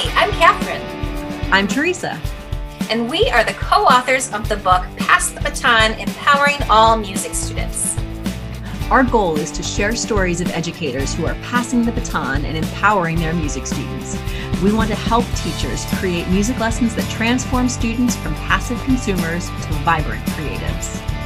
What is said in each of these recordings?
Hi, I'm Catherine. I'm Teresa. And we are the co authors of the book Pass the Baton Empowering All Music Students. Our goal is to share stories of educators who are passing the baton and empowering their music students. We want to help teachers create music lessons that transform students from passive consumers to vibrant creatives.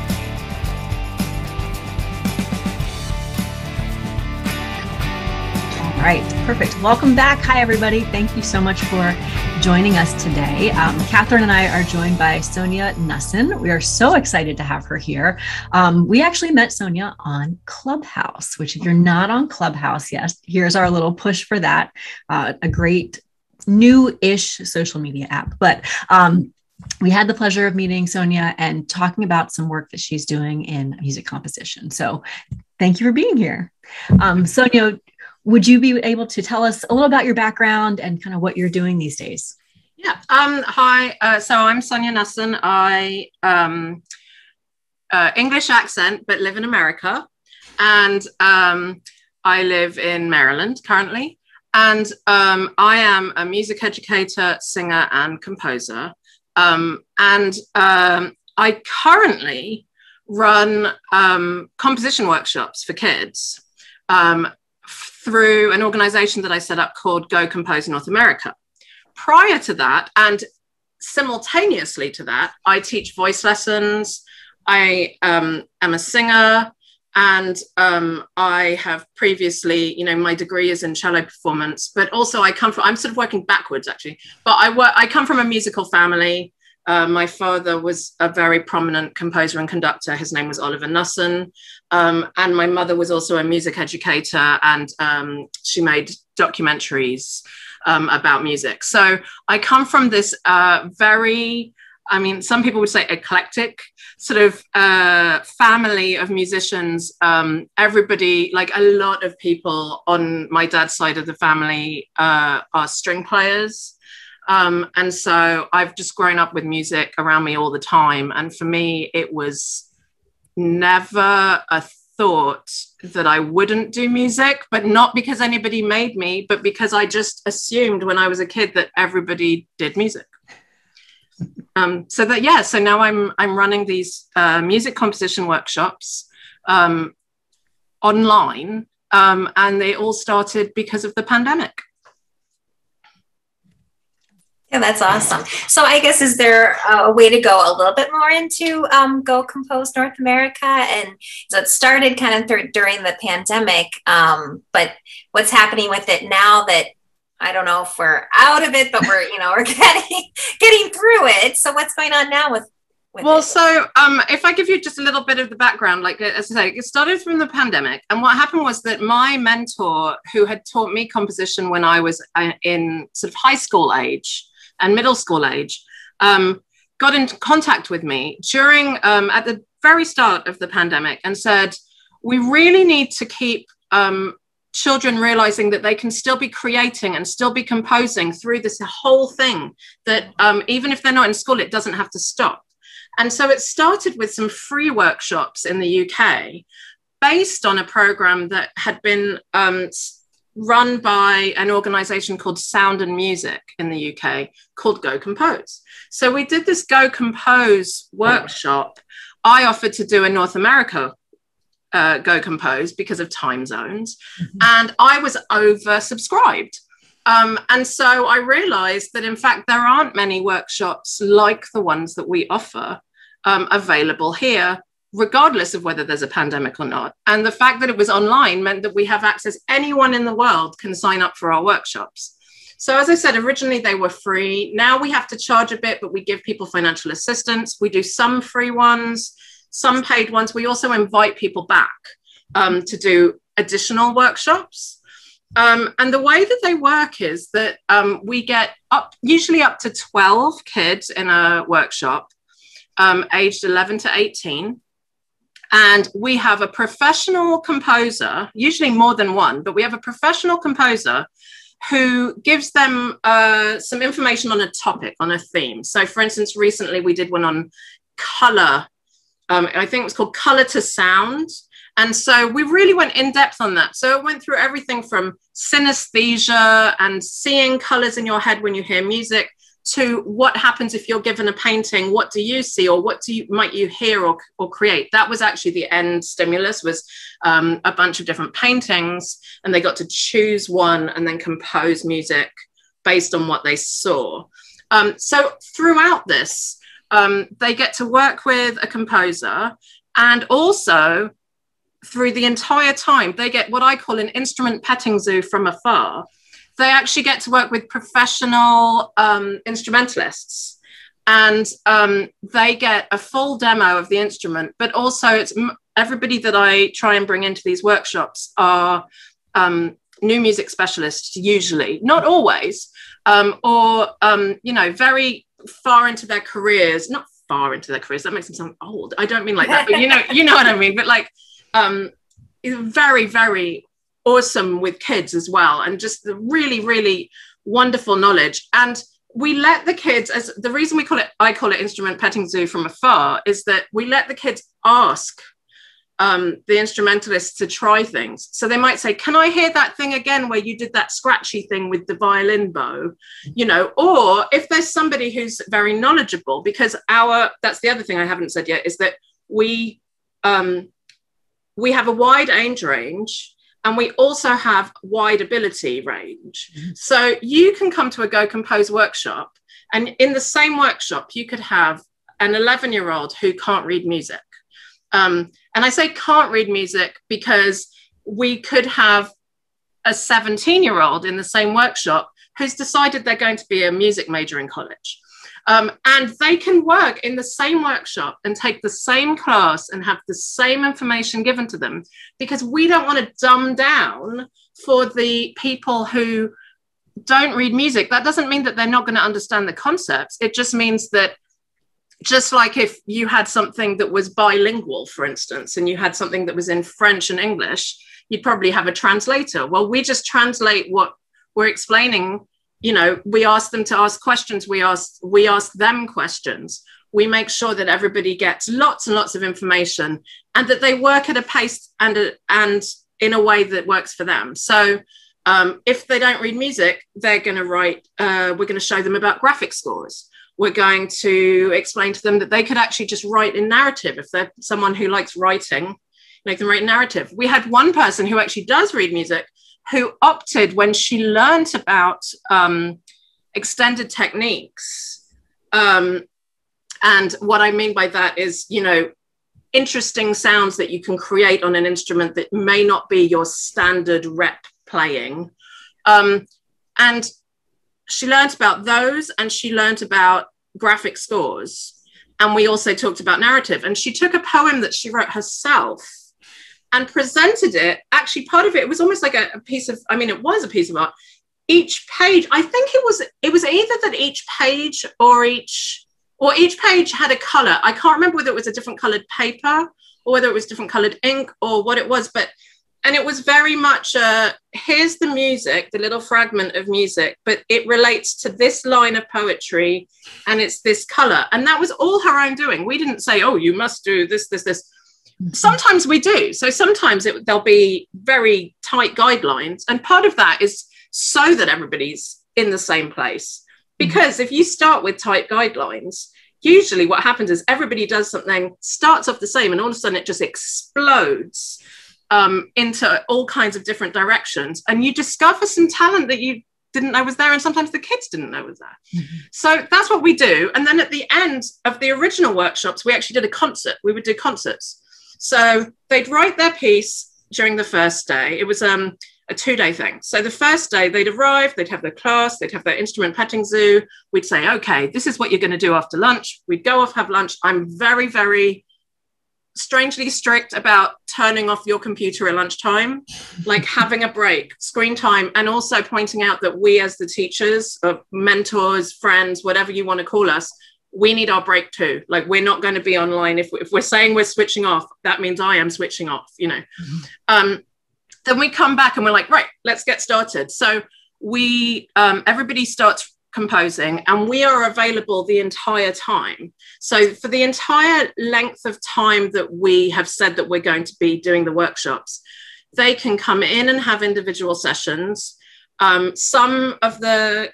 Right, perfect. Welcome back. Hi, everybody. Thank you so much for joining us today. Um, Catherine and I are joined by Sonya Knussen. We are so excited to have her here. Um, we actually met Sonya on Clubhouse, which, if you're not on Clubhouse, yes, here's our little push for that. Uh, a great new ish social media app. But um, we had the pleasure of meeting Sonya and talking about some work that she's doing in music composition. So thank you for being here. Um, Sonya, would you be able to tell us a little about your background and kind of what you're doing these days? Yeah. Um, hi. Uh, so I'm Sonya Knussen. I um, uh, English accent, but live in America, and um, I live in Maryland currently. And um, I am a music educator, singer, and composer. Um, and um, I currently run composition workshops for kids. Through an organization that I set up called Go Compose North America. Prior to that, and simultaneously to that, I teach voice lessons. I um, am a singer, and um, I have previously, you know, my degree is in cello performance, but also I come from. I'm sort of working backwards actually, but I work. I come from a musical family. Uh, my father was a very prominent composer and conductor. His name was Oliver Knussen. Um, and my mother was also a music educator and um, she made documentaries um, about music. So I come from this uh, very, I mean, some people would say eclectic sort of uh, family of musicians. Um, everybody, like a lot of people on my dad's side of the family, uh, are string players. Um, and so I've just grown up with music around me all the time. And for me, it was never a thought that I wouldn't do music, but not because anybody made me, but because I just assumed when I was a kid that everybody did music. Um, so that yeah, so now I'm I'm running these uh, music composition workshops um, online, um, and they all started because of the pandemic. Yeah, that's awesome. So I guess is there a way to go a little bit more into um, Go Compose North America? And so it started kind of th- during the pandemic, um, but what's happening with it now that I don't know if we're out of it, but we're you know we're getting getting through it. So what's going on now with? well, it? so um, if I give you just a little bit of the background, like as I say, it started from the pandemic, and what happened was that my mentor, who had taught me composition when I was uh, in sort of high school age, and middle school age, um, got in contact with me during um, at the very start of the pandemic and said, "We really need to keep." Um, children realizing that they can still be creating and still be composing through this whole thing that um, even if they're not in school it doesn't have to stop and so it started with some free workshops in the uk based on a program that had been um, run by an organization called Sound and Music in the UK called Go Compose. So we did this Go Compose workshop. I offered to do in North America uh, Go Compose because of time zones, mm-hmm. and I was oversubscribed. Um, and so I realized that, in fact, there aren't many workshops like the ones that we offer um, available here regardless of whether there's a pandemic or not. And the fact that it was online meant that we have access, anyone in the world can sign up for our workshops. So, as I said, originally they were free. Now we have to charge a bit, but we give people financial assistance. We do some free ones, some paid ones. We also invite people back um, to do additional workshops. Um, and the way that they work is that um, we get up, usually up to 12 kids in a workshop, um, aged 11 to 18. And we have a professional composer, usually more than one, but we have a professional composer who gives them uh, some information on a topic, on a theme. So, for instance, recently we did one on color. Um, I think it was called Color to Sound. And so we really went in depth on that. So it went through everything from synesthesia and seeing colors in your head when you hear music to what happens if you're given a painting what do you see or what do you might you hear or, or create? That was actually the end stimulus was um, a bunch of different paintings and they got to choose one and then compose music based on what they saw. Um, so throughout this um, they get to work with a composer and also through the entire time they get what i call an instrument petting zoo from afar they actually get to work with professional um, instrumentalists. And um, they get a full demo of the instrument but also it's everybody that i try and bring into these workshops are um, new music specialists usually. Not always um, or um, you know very far into their careers. Not far into their careers that makes them sound old. I don't mean like that but you know you know what i mean. But like um, very very awesome with kids as well and just the really really wonderful knowledge. And we let the kids as the reason we call it i call it instrument petting zoo from afar is that we let the kids ask um, the instrumentalists to try things. So they might say can i hear that thing again where you did that scratchy thing with the violin bow? You know or if there's somebody who's very knowledgeable because our that's the other thing i haven't said yet is that we um, we have a wide age range and we also have wide ability range. Mm-hmm. So you can come to a Go Compose workshop, and in the same workshop, you could have an 11 year old who can't read music. Um, and I say can't read music because we could have a 17 year old in the same workshop who's decided they're going to be a music major in college. Um, and they can work in the same workshop and take the same class and have the same information given to them because we don't want to dumb down for the people who don't read music. That doesn't mean that they're not going to understand the concepts. It just means that just like if you had something that was bilingual, for instance, and you had something that was in French and English, you'd probably have a translator. Well, we just translate what we're explaining you know we ask them to ask questions we ask we ask them questions. We make sure that everybody gets lots and lots of information and that they work at a pace and a, and in a way that works for them. So um, if they don't read music they're going to write uh, we're going to show them about graphic scores. We're going to explain to them that they could actually just write in narrative. If they're someone who likes writing make them write narrative. We had one person who actually does read music who opted when she learned about um, extended techniques. Um, and what I mean by that is, you know, interesting sounds that you can create on an instrument that may not be your standard rep playing. Um, and she learned about those and she learned about graphic scores. And we also talked about narrative. And she took a poem that she wrote herself and presented it. Actually, part of it was almost like a, a, piece of, I mean, it was a piece of art. Each page, I think it was, it was either that each page or each, or each page had a color. I can't remember whether it was a different colored paper or whether it was different colored ink or what it was, but and it was very much uh, here's the music, the little fragment of music, but it relates to this line of poetry and it's this color. And that was all her own doing. We didn't say, oh, you must do this, this, this sometimes we do. So sometimes it, there'll be very tight guidelines and part of that is so that everybody's in the same place. Because if you start with tight guidelines usually what happens is everybody does something starts off the same and all of a sudden it just explodes um, into all kinds of different directions and you discover some talent that you didn't know was there and sometimes the kids didn't know was there. Mm-hmm. so that's what we do. And then at the end of the original workshops we actually did a concert. We would do concerts so they'd write their piece during the first day. It was um, a two day thing. So the first day they'd arrive, they'd have their class, they'd have their instrument petting zoo. We'd say, okay, this is what you're going to do after lunch. We'd go off, have lunch. I'm very, very strangely strict about turning off your computer at lunchtime, like having a break, screen time, and also pointing out that we, as the teachers, or mentors, friends, whatever you want to call us, we need our break too. Like we're not going to be online. If, if we're saying we're switching off, that means I am switching off, you know. Mm-hmm. Um, then we come back and we're like, right, let's get started. So we, um, everybody starts composing and we are available the entire time. So, for the entire length of time that we have said that we're going to be doing the workshops, they can come in and have individual sessions. Um, some of the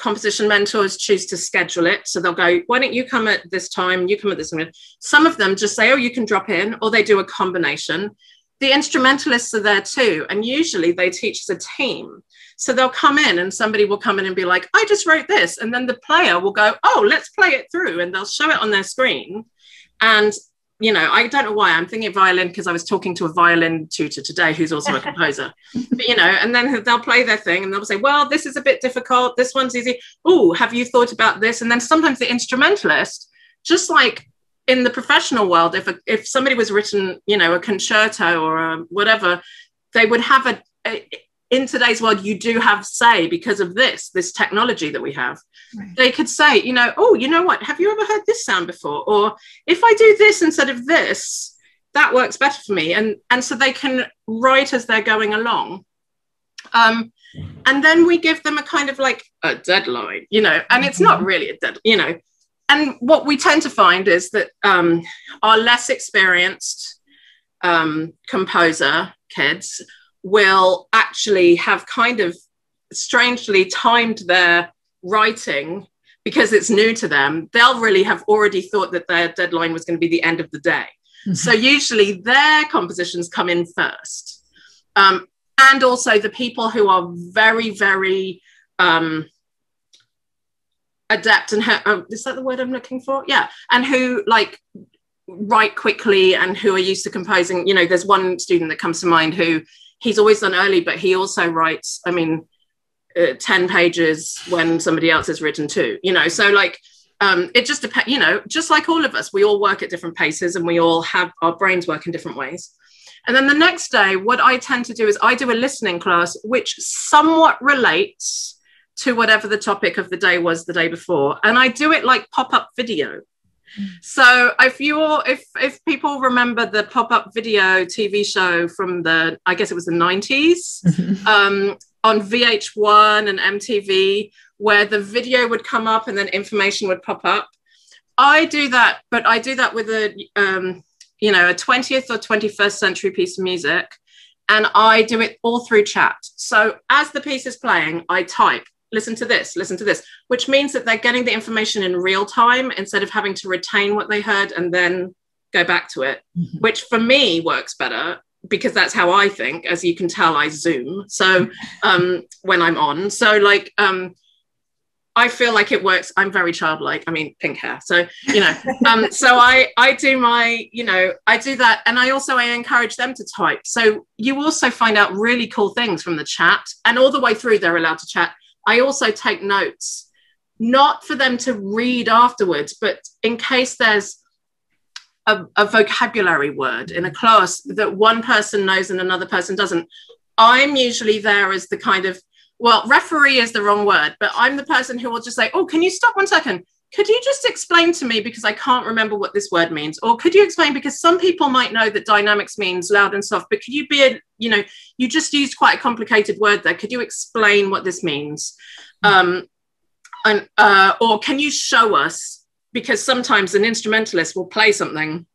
composition mentors choose to schedule it. So they'll go, why don't you come at this time? You come at this time. Some of them just say, oh, you can drop in, or they do a combination. The instrumentalists are there too. And usually they teach as a team. So they'll come in and somebody will come in and be like, I just wrote this. And then the player will go, oh, let's play it through. And they'll show it on their screen. And, you know, I don't know why I'm thinking of violin because I was talking to a violin tutor today who's also a composer. but, you know, and then they'll play their thing and they'll say, well, this is a bit difficult. This one's easy. Oh, have you thought about this? And then sometimes the instrumentalist, just like in the professional world, if a, if somebody was written, you know, a concerto or a whatever, they would have a, a in today's world, you do have say because of this, this technology that we have. Right. They could say, you know, oh, you know what? Have you ever heard this sound before? Or if I do this instead of this, that works better for me. And and so they can write as they're going along. Um, and then we give them a kind of like a deadline, you know, and it's not mm-hmm. really a dead, you know. And what we tend to find is that um, our less experienced um, composer kids will actually have kind of strangely timed their writing because it's new to them, they'll really have already thought that their deadline was going to be the end of the day. Mm-hmm. So usually their compositions come in first. Um, and also the people who are very, very um, adept and ha- oh, is that the word I'm looking for? Yeah. And who like write quickly and who are used to composing. You know, there's one student that comes to mind who he's always done early, but he also writes, I mean, uh, 10 pages when somebody else has written two, you know, so like, um, it just depends, you know, just like all of us, we all work at different paces and we all have our brains work in different ways. And then the next day, what I tend to do is I do a listening class, which somewhat relates to whatever the topic of the day was the day before. And I do it like pop up video. So if you all, if if people remember the pop up video TV show from the, I guess it was the 90s mm-hmm. um, on VH1 and MTV, where the video would come up and then information would pop up. I do that, but I do that with a, um, you know, a 20th or 21st century piece of music, and I do it all through chat. So as the piece is playing, I type listen to this, listen to this, which means that they're getting the information in real time instead of having to retain what they heard and then go back to it, mm-hmm. which for me works better because that's how I think. As you can tell, I zoom. So um, when I'm on, so like um, I feel like it works. I'm very childlike. I mean, pink hair. So you know, um, so I I do my you know I do that, and I also I encourage them to type. So you also find out really cool things from the chat, and all the way through they're allowed to chat. I also take notes, not for them to read afterwards, but in case there's a, a, vocabulary word in a class that one person knows and another person doesn't. I'm usually there as the kind of, well, referee is the wrong word, but I'm the person who will just say, oh, can you stop one second? Could you just explain to me because I can't remember what this word means? Or could you explain because some people might know that dynamics means loud and soft, but could you be a, you know, you just used quite a complicated word there. Could you explain what this means? Um, and, uh, or can you show us? Because sometimes an instrumentalist will play something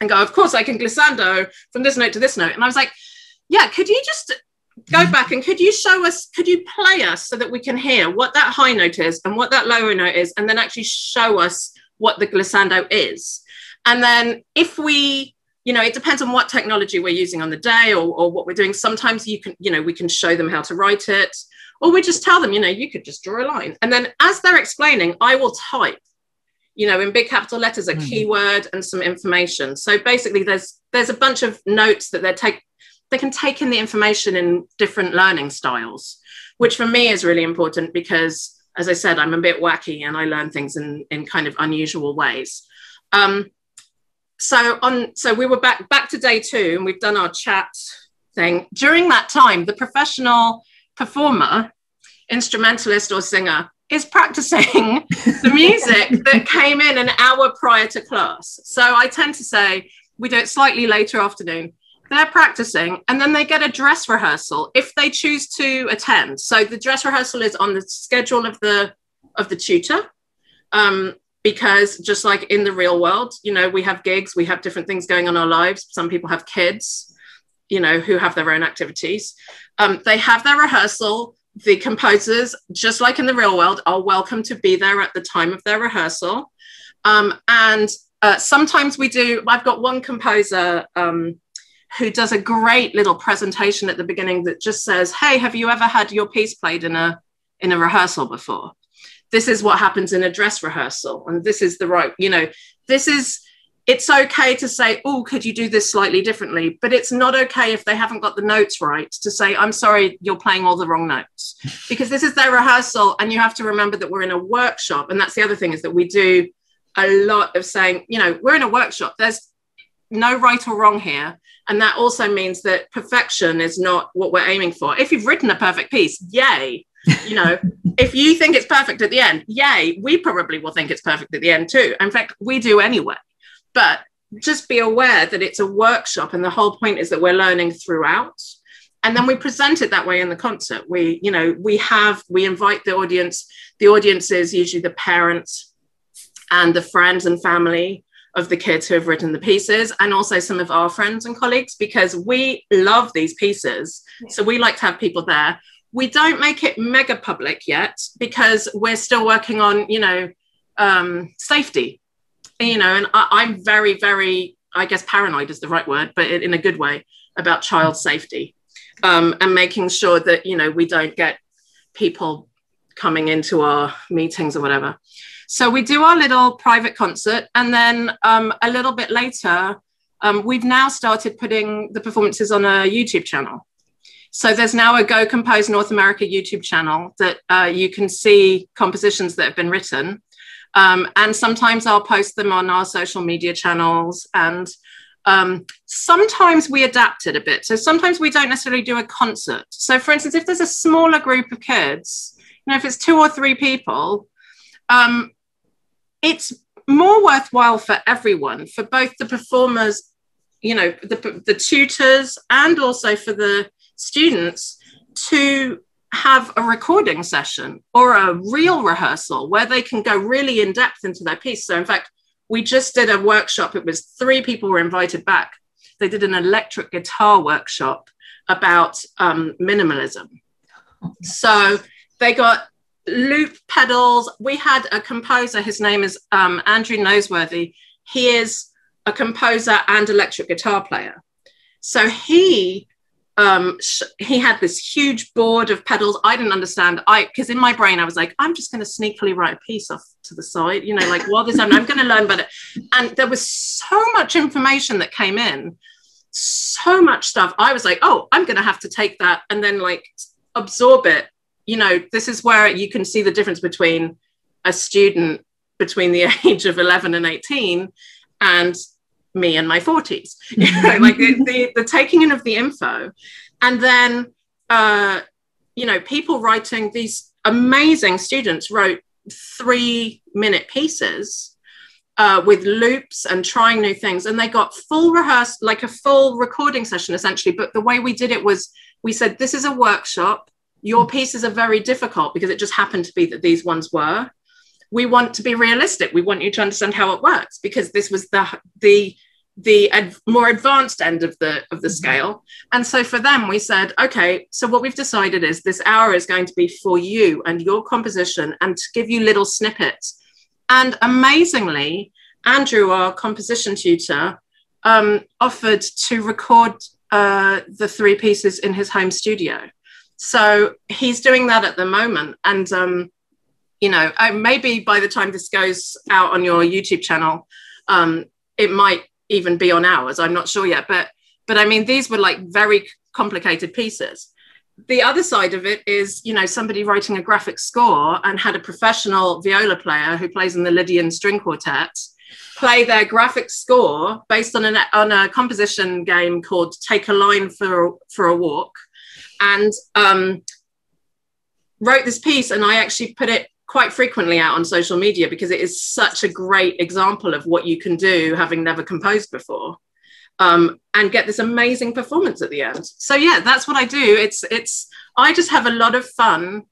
and go, of course, I can glissando from this note to this note. And I was like, yeah, could you just go back and could you show us, could you play us so that we can hear what that high note is and what that lower note is, and then actually show us what the glissando is? And then if we, you know, it depends on what technology we're using on the day or, or what we're doing. Sometimes you can, you know, we can show them how to write it, or we just tell them, you know, you could just draw a line. And then as they're explaining, I will type you know in big capital letters a mm. keyword and some information so basically there's there's a bunch of notes that they're take they can take in the information in different learning styles, which for me is really important because, as I said, I'm a bit wacky and I learn things in, in kind of unusual ways. Um, so on, so we were back back to day two, and we've done our chat thing. During that time, the professional performer, instrumentalist or singer, is practicing the music that came in an hour prior to class. So I tend to say we do it slightly later afternoon they're practicing and then they get a dress rehearsal if they choose to attend so the dress rehearsal is on the schedule of the of the tutor. Um, because just like in the real world, you know, we have gigs, we have different things going on in our lives. Some people have kids, you know, who have their own activities. Um, they have their rehearsal. The composers, just like in the real world, are welcome to be there at the time of their rehearsal. Um, and uh, sometimes we do, I've got one composer um, who does a great little presentation at the beginning that just says, Hey, have you ever had your piece played in a in a rehearsal before? This is what happens in a dress rehearsal. And this is the right, you know, this is it's okay to say, oh, could you do this slightly differently? But it's not okay if they haven't got the notes right to say, I'm sorry, you're playing all the wrong notes. Because this is their rehearsal. And you have to remember that we're in a workshop. And that's the other thing is that we do a lot of saying, you know, we're in a workshop. There's no right or wrong here. And that also means that perfection is not what we're aiming for. If you've written a perfect piece, yay. You know, if you think it's perfect at the end, yay, we probably will think it's perfect at the end too. In fact, we do anyway. But just be aware that it's a workshop and the whole point is that we're learning throughout. And then we present it that way in the concert. We, you know, we have, we invite the audience. The audience is usually the parents and the friends and family of the kids who have written the pieces and also some of our friends and colleagues because we love these pieces. Yeah. So we like to have people there. We don't make it mega public yet because we're still working on, you know, um, safety, you know, and I, am very, very, I guess paranoid is the right word, but in, in a good way about child safety um, and making sure that, you know, we don't get people coming into our meetings or whatever. So we do our little private concert, and then um, a little bit later, um, we've now started putting the performances on a YouTube channel. So there's now a Go Compose North America YouTube channel that uh, you can see compositions that have been written. Um, and sometimes I'll post them on our social media channels. And um, sometimes we adapt it a bit. So sometimes we don't necessarily do a concert. So, for instance, if there's a smaller group of kids, you know, if it's two or three people, um, it's more worthwhile for everyone, for both the performers, you know, the, the tutors, and also for the students to have a recording session or a real rehearsal where they can go really in depth into their piece. So, in fact, we just did a workshop. It was three people were invited back. They did an electric guitar workshop about um, minimalism. So they got loop pedals. We had a composer, his name is um, Andrew Noseworthy. He is a composer and electric guitar player. So he um, he had this huge board of pedals. I didn't understand. I because in my brain I was like, I'm just going to sneakily write a piece off to the side, you know, like while this I'm, I'm going to learn about it. And there was so much information that came in, so much stuff. I was like, oh, I'm going to have to take that and then like absorb it you know, this is where you can see the difference between a student between the age of 11 and 18 and me in my 40s. You know, like the, the, the, taking in of the info. And then, uh, you know, people writing these amazing students wrote three minute pieces uh, with loops and trying new things. And they got full rehearsed, like a full recording session essentially. But the way we did it was we said, this is a workshop your pieces are very difficult because it just happened to be that these ones were. We want to be realistic. We want you to understand how it works because this was the the the ad- more advanced end of the of the scale. And so for them we said okay so what we've decided is this hour is going to be for you and your composition and to give you little snippets. And amazingly andrew our composition tutor um, offered to record uh, the three pieces in his home studio so he's doing that at the moment. And, um, you know, maybe by the time this goes out on your YouTube channel, um, it might even be on ours. I'm not sure yet. But, but I mean, these were like very complicated pieces. The other side of it is, you know, somebody writing a graphic score and had a professional viola player who plays in the Lydian String Quartet play their graphic score based on, an, on a composition game called Take a Line for, for a Walk and um, wrote this piece and I actually put it quite frequently out on social media because it is such a great example of what you can do having never composed before um, and get this amazing performance at the end. So yeah that's what i do. It's it's i just have a lot of fun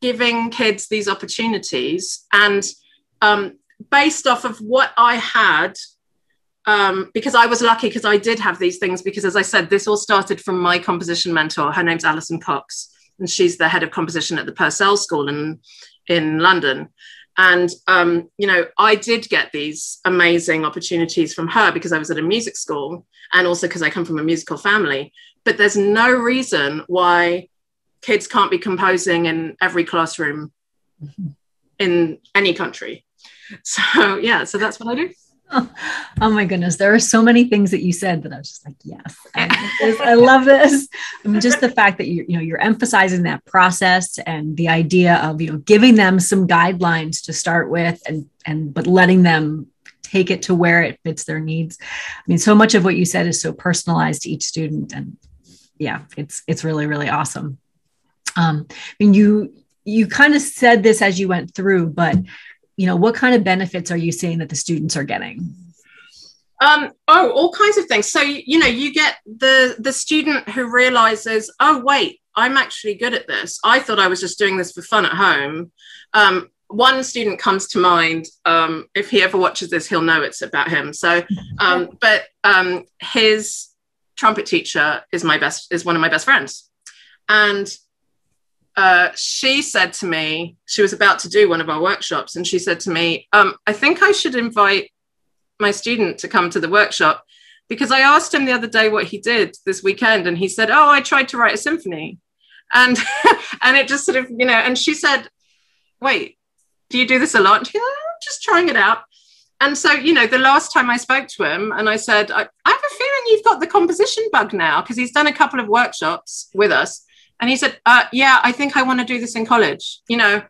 giving kids these opportunities and um, based off of what I had, um, because I was lucky because I did have these things. Because as I said, this all started from my composition mentor. Her name's Alison Cox, and she's the head of composition at the Purcell School in in London. And um, you know, I did get these amazing opportunities from her because I was at a music school, and also because I come from a musical family. But there's no reason why kids can't be composing in every classroom mm-hmm. in any country. So yeah, so that's what I do. Oh, my goodness, there are so many things that you said that I was just like, yes, I love this. I love this. I mean, just the fact that you you know you're emphasizing that process and the idea of you know giving them some guidelines to start with, and and but letting them take it to where it fits their needs. I mean, so much of what you said is so personalized to each student, and yeah, it's it's really really awesome. Um, I mean, you you kind of said this as you went through, but you know, what kind of benefits are you seeing that the students are getting? Um, oh, all kinds of things. So you know, you get the the student who realizes, oh wait, I'm actually good at this. I thought I was just doing this for fun at home. Um, one student comes to mind. Um, if he ever watches this, he'll know it's about him. So, um, but um, his trumpet teacher is my best is one of my best friends, and uh, she said to me, she was about to do one of our workshops, and she said to me, um, I think I should invite my student to come to the workshop because I asked him the other day what he did this weekend, and he said, Oh, I tried to write a symphony. And and it just sort of, you know, and she said, Wait, do you do this a lot? Said, I'm just trying it out. And so, you know, the last time I spoke to him and I said, I, I have a feeling you've got the composition bug now because he's done a couple of workshops with us. And he said, uh, yeah, I think I want to do this in college, you know.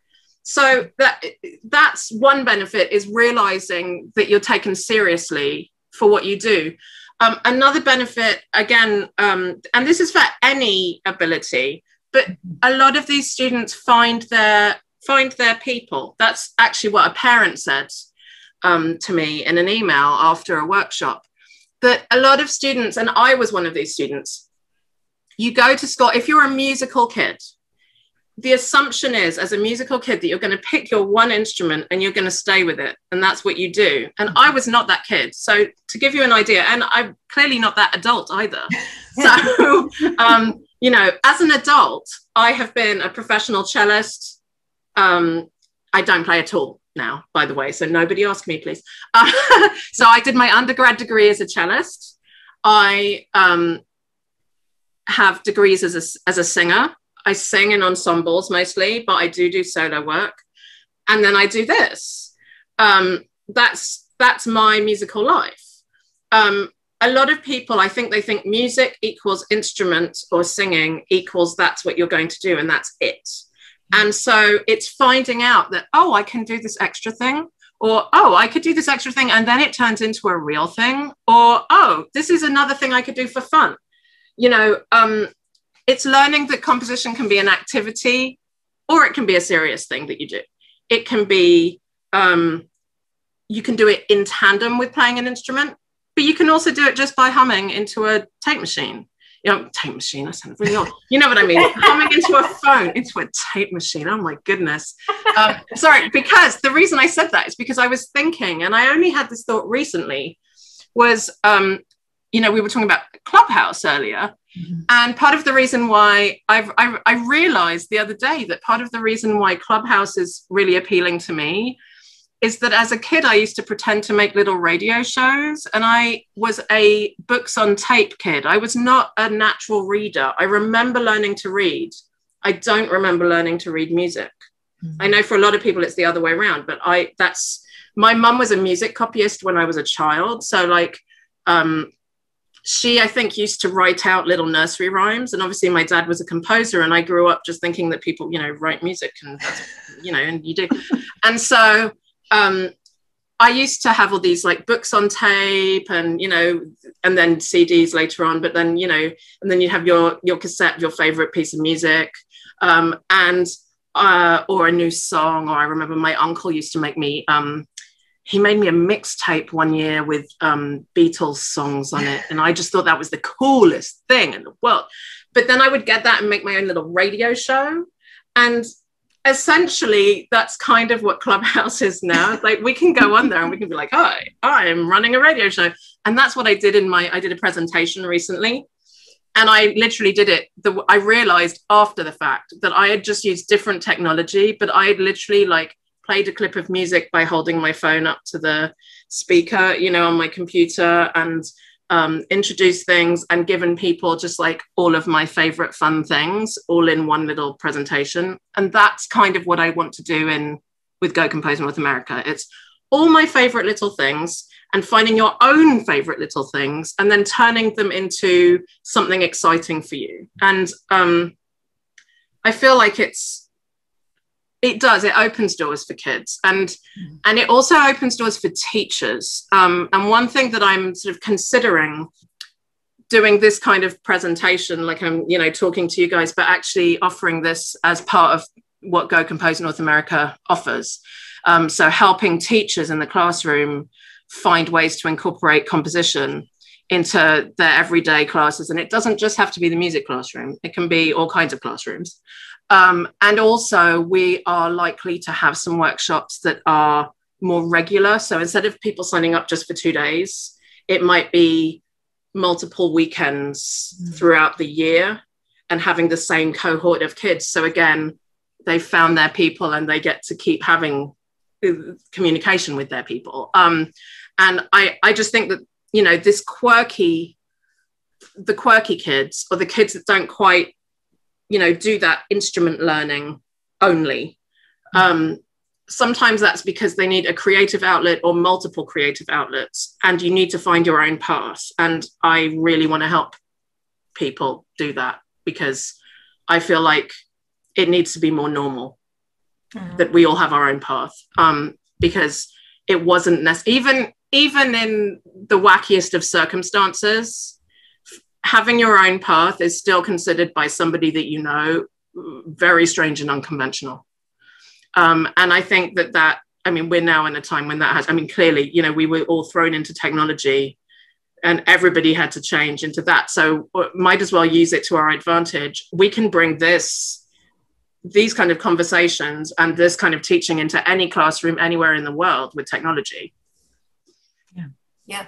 So that that's one benefit is realizing that you're taken seriously for what you do. Um, another benefit, again, um, and this is for any ability, but a lot of these students find their find their people. That's actually what a parent said um, to me in an email after a workshop. That a lot of students, and I was one of these students, you go to school, if you're a musical kid, the assumption is as a musical kid that you're going to pick your one instrument and you're going to stay with it and that's what you do. And i was not that kid. So to give you an idea and i'm clearly not that adult either. So um, you know as an adult i have been a professional cellist. Um, i don't play at all now by the way so nobody ask me please. Uh, so i did my undergrad degree as a cellist. I um, have degrees as a, as a singer. I sing in ensembles mostly, but I do do solo work. And then I do this. Um, that's that's my musical life. Um, a lot of people, I think they think music equals instrument or singing equals that's what you're going to do and that's it. And so it's finding out that, oh, I can do this extra thing, or oh, I could do this extra thing. And then it turns into a real thing, or oh, this is another thing I could do for fun you know, um, it's learning that composition can be an activity or it can be a serious thing that you do. It can be, um, you can do it in tandem with playing an instrument, but you can also do it just by humming into a tape machine. You know, tape machine, I sound really old. You know what I mean? humming into a phone, into a tape machine. Oh my goodness. Um, sorry, because the reason I said that is because I was thinking, and I only had this thought recently, was um, you know, we were talking about Clubhouse earlier. Mm-hmm. And part of the reason why I've, I, I realized the other day that part of the reason why Clubhouse is really appealing to me is that as a kid, I used to pretend to make little radio shows, and I was a books on tape kid. I was not a natural reader. I remember learning to read. I don't remember learning to read music. Mm-hmm. I know for a lot of people it's the other way around, but I that's my mum was a music copyist when I was a child. So like um, she, I think, used to write out little nursery rhymes. And obviously, my dad was a composer, and I grew up just thinking that people, you know, write music, and that's, you know, and you do. And so, um, I used to have all these like books on tape, and you know, and then CDs later on. But then, you know, and then you have your your cassette, your favorite piece of music, um, and uh, or a new song. Or I remember my uncle used to make me um, he made me a mixtape one year with um, Beatles songs on it. And I just thought that was the coolest thing in the world. But then I would get that and make my own little radio show. And essentially that's kind of what clubhouse is now like we can go on there and we can be like hi i'm running a radio show and that's what i did in my i did a presentation recently and i literally did it the i realized after the fact that i had just used different technology but i had literally like played a clip of music by holding my phone up to the speaker you know on my computer and um, introduced things and given people just like all of my favorite fun things all in one little presentation. And that's kind of what I want to do in with Go Compose North America. It's all my favorite little things and finding your own favorite little things and then turning them into something exciting for you. And um, I feel like it's it does. It opens doors for kids. And mm. and it also opens doors for teachers. Um, and one thing that i'm sort of considering doing this kind of presentation like i'm you know talking to you guys but actually offering this as part of what go compose north america offers. Um, so helping teachers in the classroom find ways to incorporate composition into their everyday classes. And it doesn't just have to be the music classroom. It can be all kinds of classrooms um, and also, we are likely to have some workshops that are more regular. So instead of people signing up just for two days, it might be multiple weekends mm. throughout the year and having the same cohort of kids. So again, they found their people and they get to keep having uh, communication with their people. Um, and I, I just think that, you know, this quirky, the quirky kids or the kids that don't quite you know do that instrument learning only. Um, sometimes that's because they need a creative outlet or multiple creative outlets and you need to find your own path. And i really want to help people do that because i feel like it needs to be more normal mm-hmm. that we all have our own path. Um, because it wasn't necessary even even in the wackiest of circumstances having your own path is still considered by somebody that you know very strange and unconventional. Um, and I think that that, I mean, we're now in a time when that has, I mean, clearly, you know, we were all thrown into technology and everybody had to change into that. So uh, might as well use it to our advantage. We can bring this, these kind of conversations and this kind of teaching into any classroom anywhere in the world with technology. Yeah. Yeah.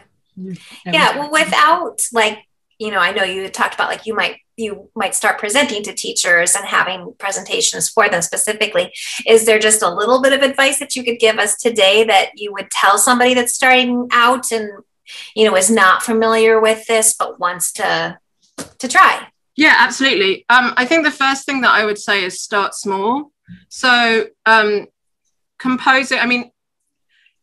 Yeah. Well, without like you know, I know you talked about like you might you might start presenting to teachers and having presentations for them specifically. Is there just a little bit of advice that you could give us today that you would tell somebody that's starting out and you know is not familiar with this but wants to to try? Yeah, absolutely. Um, I think the first thing that I would say is start small. So um, composing. I mean,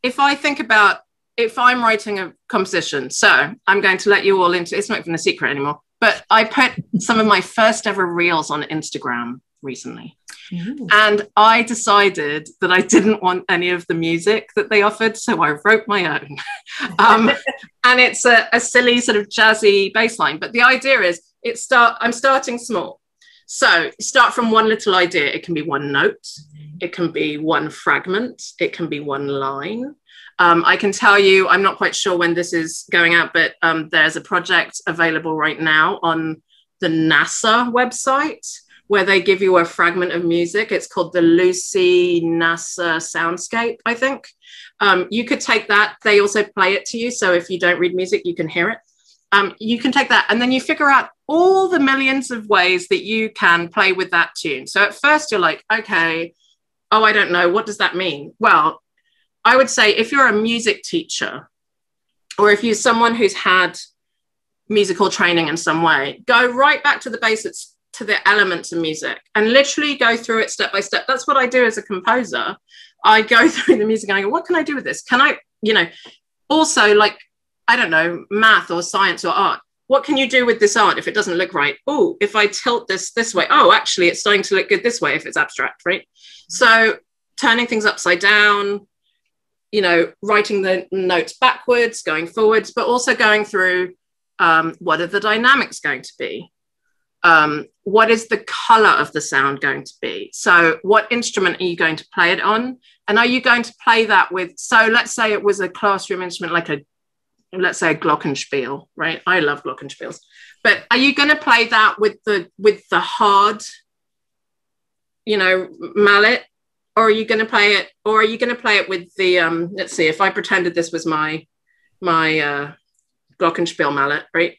if I think about if I'm writing a composition, so I'm going to let you all into it's not even a secret anymore, but I put some of my first ever reels on Instagram recently. Ooh. And I decided that I didn't want any of the music that they offered. So I wrote my own. um, and it's a, a silly sort of jazzy bass line. But the idea is it start I'm starting small. So start from one little idea. It can be one note, it can be one fragment, it can be one line, um, I can tell you, I'm not quite sure when this is going out, but um, there's a project available right now on the NASA website where they give you a fragment of music. It's called the Lucy NASA Soundscape, I think. Um, you could take that. They also play it to you. So if you don't read music, you can hear it. Um, you can take that and then you figure out all the millions of ways that you can play with that tune. So at first you're like, okay, oh, I don't know. What does that mean? Well, I would say if you're a music teacher or if you're someone who's had musical training in some way, go right back to the basics, to the elements of music and literally go through it step by step. That's what I do as a composer. I go through the music and I go, what can I do with this? Can I, you know, also like, I don't know, math or science or art. What can you do with this art if it doesn't look right? Oh, if I tilt this this way, oh, actually, it's starting to look good this way if it's abstract, right? So turning things upside down, you know, writing the notes backwards, going forwards, but also going through um, what are the dynamics going to be? Um, what is the color of the sound going to be? So, what instrument are you going to play it on? And are you going to play that with? So, let's say it was a classroom instrument like a, let's say a glockenspiel, right? I love glockenspiels, but are you going to play that with the with the hard you know, mallet, or are you going to play it, or are you going to play it with the, um, let's see, if I pretended this was my, my uh, glockenspiel mallet, right?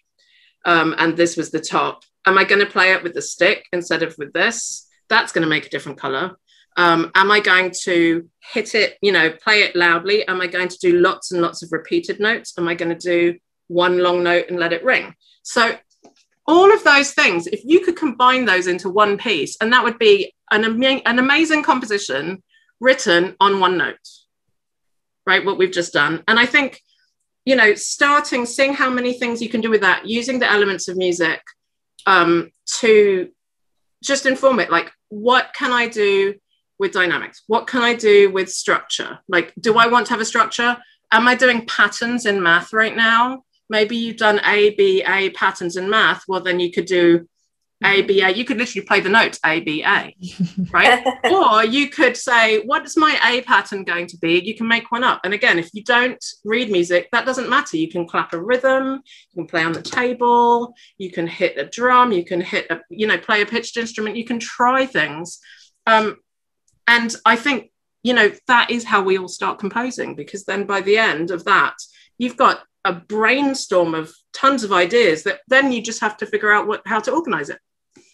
Um, and this was the top. Am I going to play it with the stick instead of with this? That's going to make a different color. Um, am I going to hit it, you know, play it loudly? Am I going to do lots and lots of repeated notes? Am I going to do one long note and let it ring? So all of those things, if you could combine those into one piece, and that would be an, an amazing composition written on one note, right? What we've just done. And I think, you know, starting, seeing how many things you can do with that, using the elements of music um, to just inform it, like, what can I do with dynamics? What can I do with structure? Like, do I want to have a structure? Am I doing patterns in math right now? Maybe you've done A, B, A patterns in math. Well, then you could do A, B, A. You could literally play the notes A, B, A, right? or you could say, what is my A pattern going to be? You can make one up. And again, if you don't read music, that doesn't matter. You can clap a rhythm, you can play on the table, you can hit a drum, you can hit a, you know, play a pitched instrument, you can try things. Um, and I think, you know, that is how we all start composing because then by the end of that, you've got a brainstorm of tons of ideas that then you just have to figure out what how to organize it.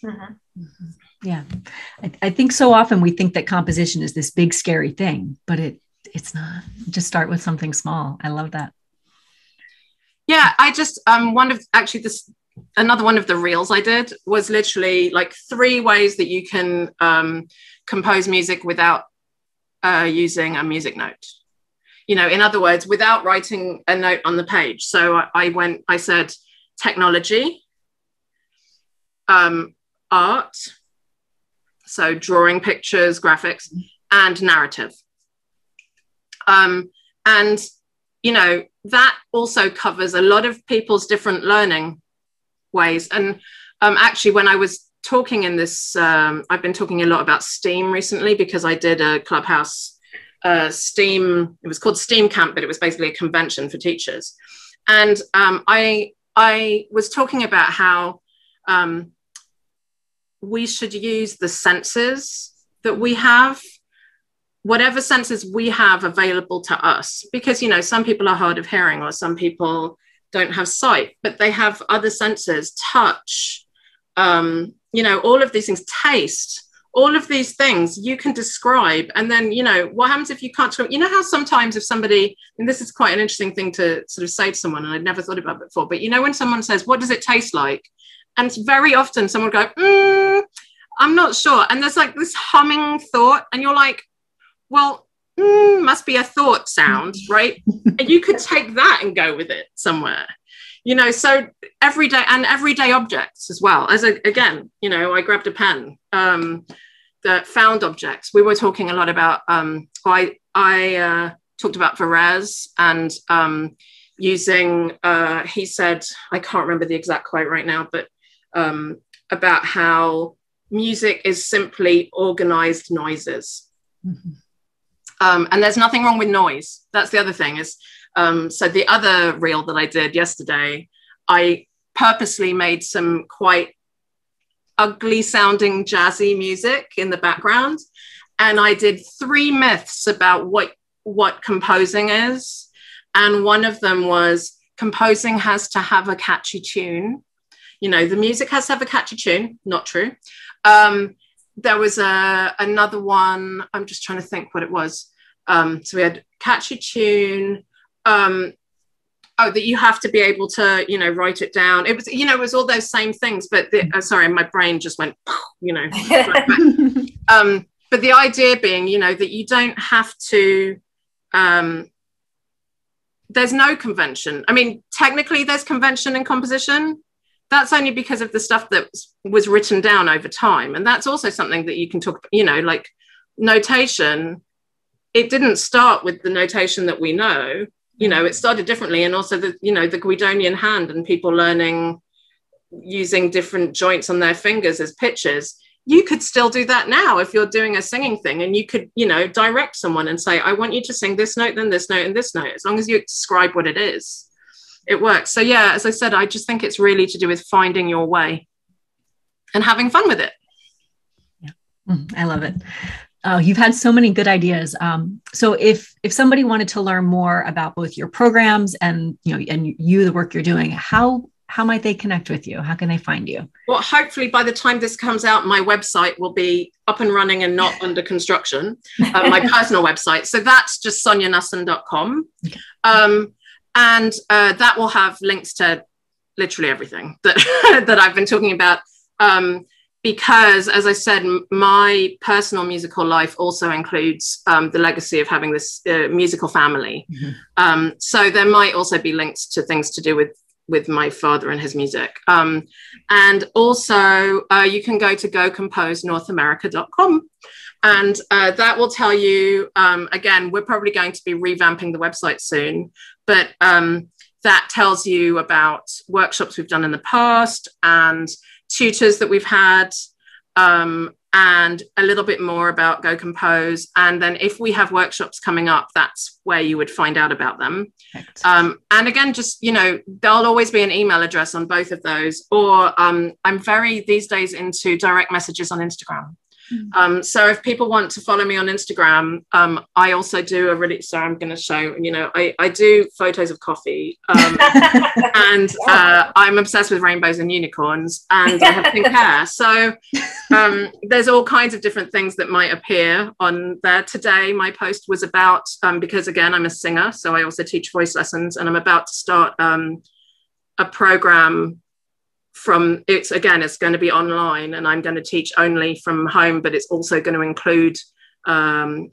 Mm-hmm. Yeah, I, I, think so often we think that composition is this big scary thing, but it it's not. Just start with something small. I love that. Yeah, I just um one of actually this another one of the reels I did was literally like three ways that you can um, compose music without uh, using a music note. You know, in other words, without writing a note on the page. So I, I went, I said technology, um, art, so drawing pictures, graphics, and narrative. Um, and, you know, that also covers a lot of people's different learning ways. And um, actually, when I was talking in this, um, I've been talking a lot about STEAM recently because I did a clubhouse STEAM. It was called STEAM Camp, but it was basically a convention for teachers. And um, I I was talking about how um, we should use the senses that we have whatever senses we have available to us because you know some people are hard of hearing or some people don't have sight but they have other senses touch um, you know, all of these things, taste, all of these things you can describe. And then, you know, what happens if you can't, you know, how sometimes if somebody, and this is quite an interesting thing to sort of say to someone, and I'd never thought about it before, but you know, when someone says, what does it taste like? And very often someone will go, mm, I'm not sure. And there's like this humming thought, and you're like, well, mm, must be a thought sound, right? and you could take that and go with it somewhere you know so everyday and everyday objects as well as a, again you know i grabbed a pen um the found objects. We were talking a lot about um i i uh, talked about Varese and um using uh he said i can't remember the exact quote right now but um about how music is simply organized noises. Mm-hmm. um, and there's nothing wrong with noise. That's the other thing is um, so the other reel that I did yesterday, I purposely made some quite ugly sounding jazzy music in the background. And I did three myths about what, what composing is. And one of them was composing has to have a catchy tune. You know, the music has to have a catchy tune. Not true. Um, there was a another one. I'm just trying to think what it was. Um, so we had catchy tune, um, oh that you have to be able to you know write it down. It was you know it was all those same things but the, uh, sorry my brain just went you know. Um, but the idea being you know that you don't have to um, there's no convention. I mean technically there's convention in composition. That's only because of the stuff that was written down over time. And that's also something that you can talk you know like notation it didn't start with the notation that we know you know it started differently. And also the you know the guidonian hand and people learning using different joints on their fingers as pitches. You could still do that now if you're doing a singing thing and you could you know direct someone and say i want you to sing this note then this note and this note as long as you describe what it is. It works. So yeah as i said i just think it's really to do with finding your way and having fun with it. Yeah. Mm, I love it. Oh, you've had so many good ideas. Um, so if if somebody wanted to learn more about both your programs and you know and you the work you're doing, how how might they connect with you? How can they find you? Well, hopefully by the time this comes out, my website will be up and running and not under construction, uh, my personal website. So that's just sonyaknussen.com. Okay. Um, and uh, that will have links to literally everything that, that I've been talking about. Um, because, as I said, my personal musical life also includes um, the legacy of having this uh, musical family. Mm-hmm. Um, so there might also be links to things to do with with my father and his music. Um, and also, uh, you can go to gocomposenorthamerica.com. And uh, that will tell you, um, again, we're probably going to be revamping the website soon, but um, that tells you about workshops we've done in the past and tutors that we've had. Um, and a little bit more about Go Compose. And then if we have workshops coming up, that's where you would find out about them. Um, and again, just, you know, there'll always be an email address on both of those. Or um, I'm very these days into direct messages on Instagram. Mm. Um, so if people want to follow me on Instagram, um, I also do a really, so I'm going to show, you know, I, I do photos of coffee um, and uh, I'm obsessed with rainbows and unicorns and I have pink hair. So um, there's all kinds of different things that might appear on there. Today, my post was about, um, because again, I'm a singer, so I also teach voice lessons and I'm about to start um, a program from it's again it's going to be online and i'm going to teach only from home but it's also going to include um,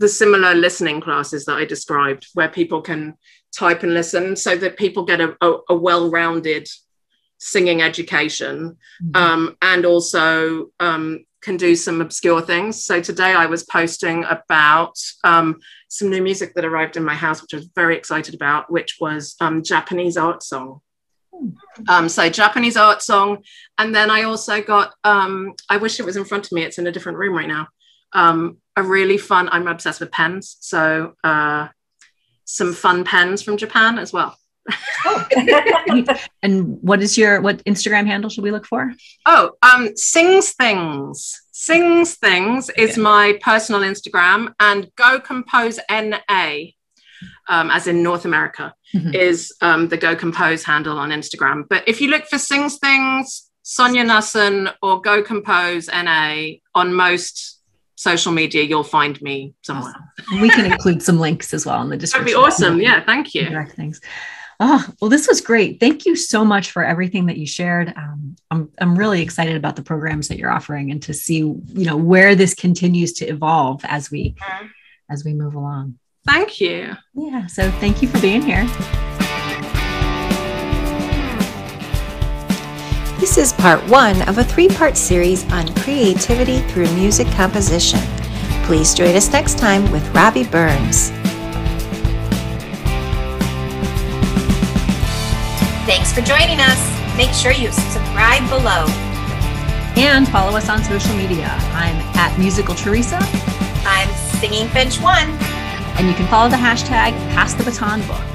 the similar listening classes that i described where people can type and listen so that people get a, a, a well-rounded singing education mm-hmm. um, and also um, can do some obscure things so today i was posting about um, some new music that arrived in my house which i was very excited about which was um, japanese art song um, so Japanese art song, and then I also got. Um, I wish it was in front of me. It's in a different room right now. Um, a really fun. I'm obsessed with pens, so uh, some fun pens from Japan as well. oh. and what is your what Instagram handle should we look for? Oh, um, sings things. Sings things okay. is my personal Instagram, and go compose na um, as in North America, mm-hmm. is um, the Go Compose handle on Instagram. But if you look for Sings Things, Sonya Knussen, or Go Compose NA on most social media, you'll find me somewhere. Awesome. We can include some links as well in the description. That'd be awesome. Yeah, thank you. Direct things. Oh, well, this was great. Thank you so much for everything that you shared. Um, I'm, I'm really excited about the programs that you're offering and to see, you know, where this continues to evolve as we, mm-hmm. as we move along. Thank you. Yeah. So thank you for being here. This is part one of a three part series on creativity through music composition. Please join us next time with Robbie Burns. Thanks for joining us. Make sure you subscribe below. And follow us on social media. I'm at Musical Teresa. I'm Singing Finch One and you can follow the hashtag Pass the Baton Book.